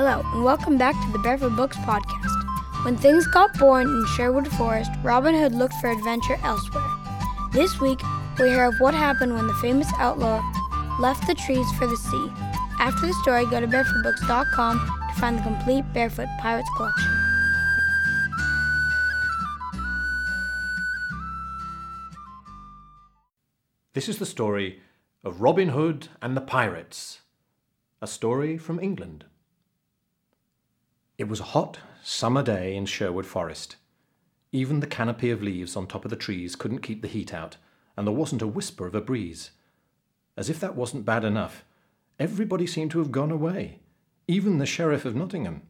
Hello, and welcome back to the Barefoot Books podcast. When things got boring in Sherwood Forest, Robin Hood looked for adventure elsewhere. This week, we hear of what happened when the famous outlaw left the trees for the sea. After the story, go to barefootbooks.com to find the complete Barefoot Pirates collection. This is the story of Robin Hood and the Pirates, a story from England. It was a hot summer day in Sherwood Forest. Even the canopy of leaves on top of the trees couldn't keep the heat out, and there wasn't a whisper of a breeze. As if that wasn't bad enough, everybody seemed to have gone away, even the Sheriff of Nottingham.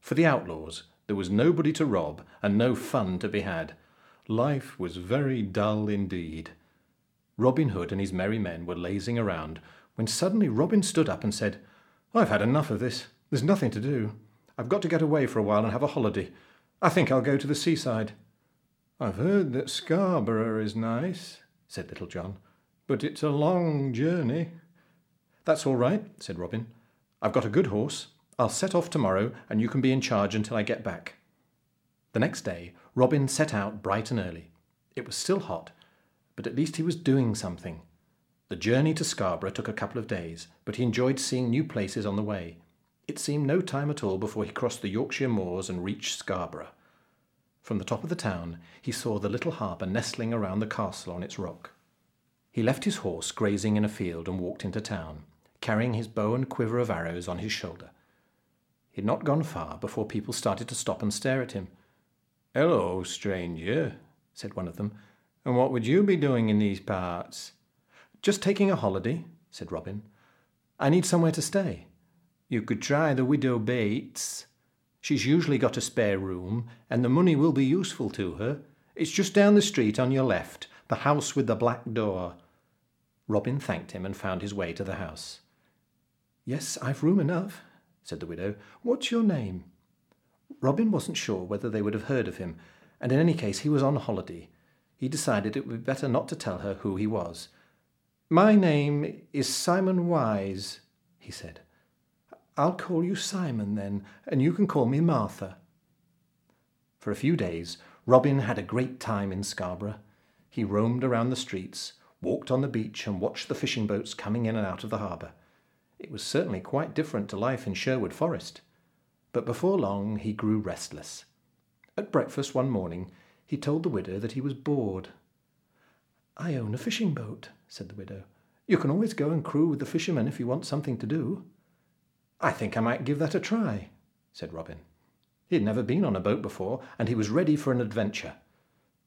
For the outlaws, there was nobody to rob and no fun to be had. Life was very dull indeed. Robin Hood and his merry men were lazing around when suddenly Robin stood up and said, I've had enough of this. There's nothing to do. I've got to get away for a while and have a holiday. I think I'll go to the seaside. I've heard that Scarborough is nice, said Little John, but it's a long journey. That's all right, said Robin. I've got a good horse. I'll set off tomorrow, and you can be in charge until I get back. The next day, Robin set out bright and early. It was still hot, but at least he was doing something. The journey to Scarborough took a couple of days, but he enjoyed seeing new places on the way. It seemed no time at all before he crossed the Yorkshire moors and reached Scarborough. From the top of the town, he saw the little harbour nestling around the castle on its rock. He left his horse grazing in a field and walked into town, carrying his bow and quiver of arrows on his shoulder. He had not gone far before people started to stop and stare at him. Hello, stranger, said one of them, and what would you be doing in these parts? Just taking a holiday, said Robin. I need somewhere to stay. You could try the widow Bates. She's usually got a spare room, and the money will be useful to her. It's just down the street on your left, the house with the black door. Robin thanked him and found his way to the house. Yes, I've room enough, said the widow. What's your name? Robin wasn't sure whether they would have heard of him, and in any case he was on holiday. He decided it would be better not to tell her who he was. My name is Simon Wise, he said. I'll call you Simon then, and you can call me Martha. For a few days, Robin had a great time in Scarborough. He roamed around the streets, walked on the beach, and watched the fishing boats coming in and out of the harbour. It was certainly quite different to life in Sherwood Forest. But before long he grew restless. At breakfast one morning, he told the widow that he was bored. I own a fishing boat, said the widow. You can always go and crew with the fishermen if you want something to do. I think I might give that a try, said Robin. He had never been on a boat before, and he was ready for an adventure.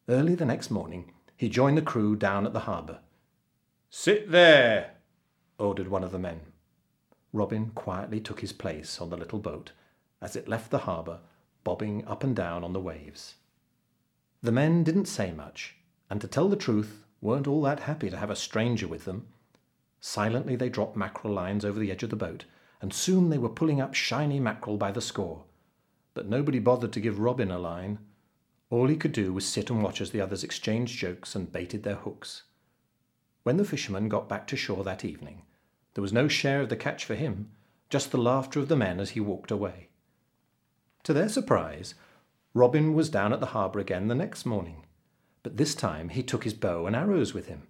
Early the next morning, he joined the crew down at the harbour. Sit there, ordered one of the men. Robin quietly took his place on the little boat as it left the harbour, bobbing up and down on the waves. The men didn't say much, and to tell the truth, weren't all that happy to have a stranger with them. Silently they dropped mackerel lines over the edge of the boat and soon they were pulling up shiny mackerel by the score. But nobody bothered to give Robin a line. All he could do was sit and watch as the others exchanged jokes and baited their hooks. When the fisherman got back to shore that evening, there was no share of the catch for him, just the laughter of the men as he walked away. To their surprise, Robin was down at the harbour again the next morning, but this time he took his bow and arrows with him.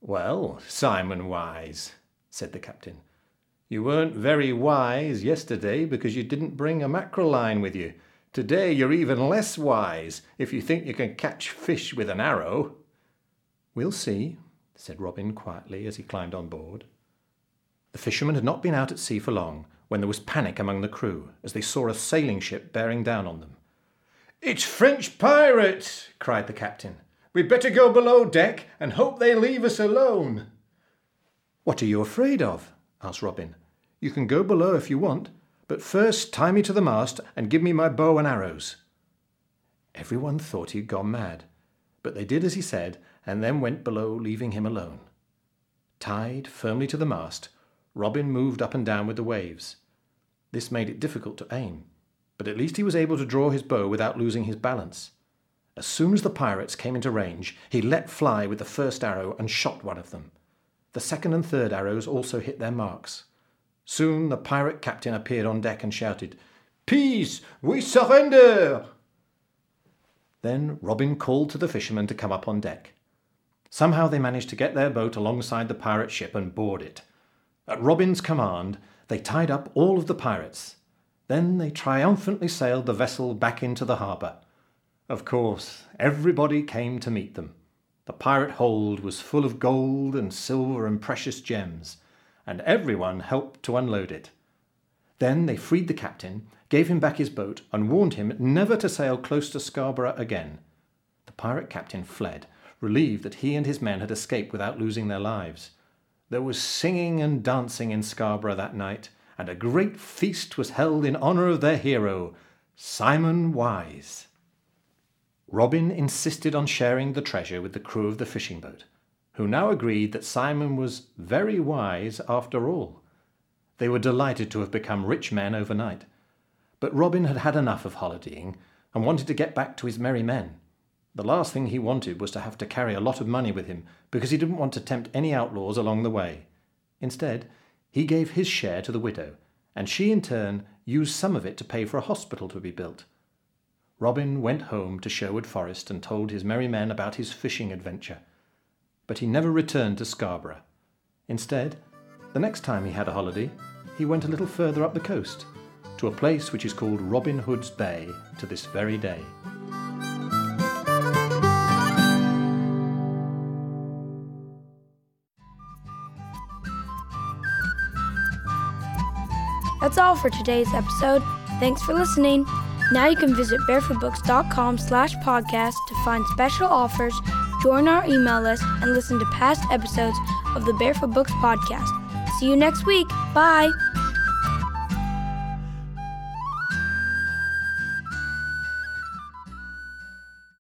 Well, Simon Wise, said the captain, you weren't very wise yesterday because you didn't bring a mackerel line with you. Today you're even less wise if you think you can catch fish with an arrow. We'll see, said Robin quietly as he climbed on board. The fishermen had not been out at sea for long when there was panic among the crew as they saw a sailing ship bearing down on them. It's French pirates, cried the captain. We'd better go below deck and hope they leave us alone. What are you afraid of? asked Robin. You can go below if you want, but first tie me to the mast and give me my bow and arrows. Everyone thought he had gone mad, but they did as he said and then went below, leaving him alone. Tied firmly to the mast, Robin moved up and down with the waves. This made it difficult to aim, but at least he was able to draw his bow without losing his balance. As soon as the pirates came into range, he let fly with the first arrow and shot one of them. The second and third arrows also hit their marks. Soon the pirate captain appeared on deck and shouted, Peace! We surrender! Then Robin called to the fishermen to come up on deck. Somehow they managed to get their boat alongside the pirate ship and board it. At Robin's command, they tied up all of the pirates. Then they triumphantly sailed the vessel back into the harbour. Of course, everybody came to meet them. The pirate hold was full of gold and silver and precious gems, and everyone helped to unload it. Then they freed the captain, gave him back his boat, and warned him never to sail close to Scarborough again. The pirate captain fled, relieved that he and his men had escaped without losing their lives. There was singing and dancing in Scarborough that night, and a great feast was held in honour of their hero, Simon Wise. Robin insisted on sharing the treasure with the crew of the fishing boat, who now agreed that Simon was very wise after all. They were delighted to have become rich men overnight. But Robin had had enough of holidaying and wanted to get back to his merry men. The last thing he wanted was to have to carry a lot of money with him because he didn't want to tempt any outlaws along the way. Instead, he gave his share to the widow, and she in turn used some of it to pay for a hospital to be built. Robin went home to Sherwood Forest and told his merry men about his fishing adventure. But he never returned to Scarborough. Instead, the next time he had a holiday, he went a little further up the coast, to a place which is called Robin Hood's Bay to this very day. That's all for today's episode. Thanks for listening. Now you can visit barefootbooks.com slash podcast to find special offers, join our email list, and listen to past episodes of the Barefoot Books podcast. See you next week. Bye.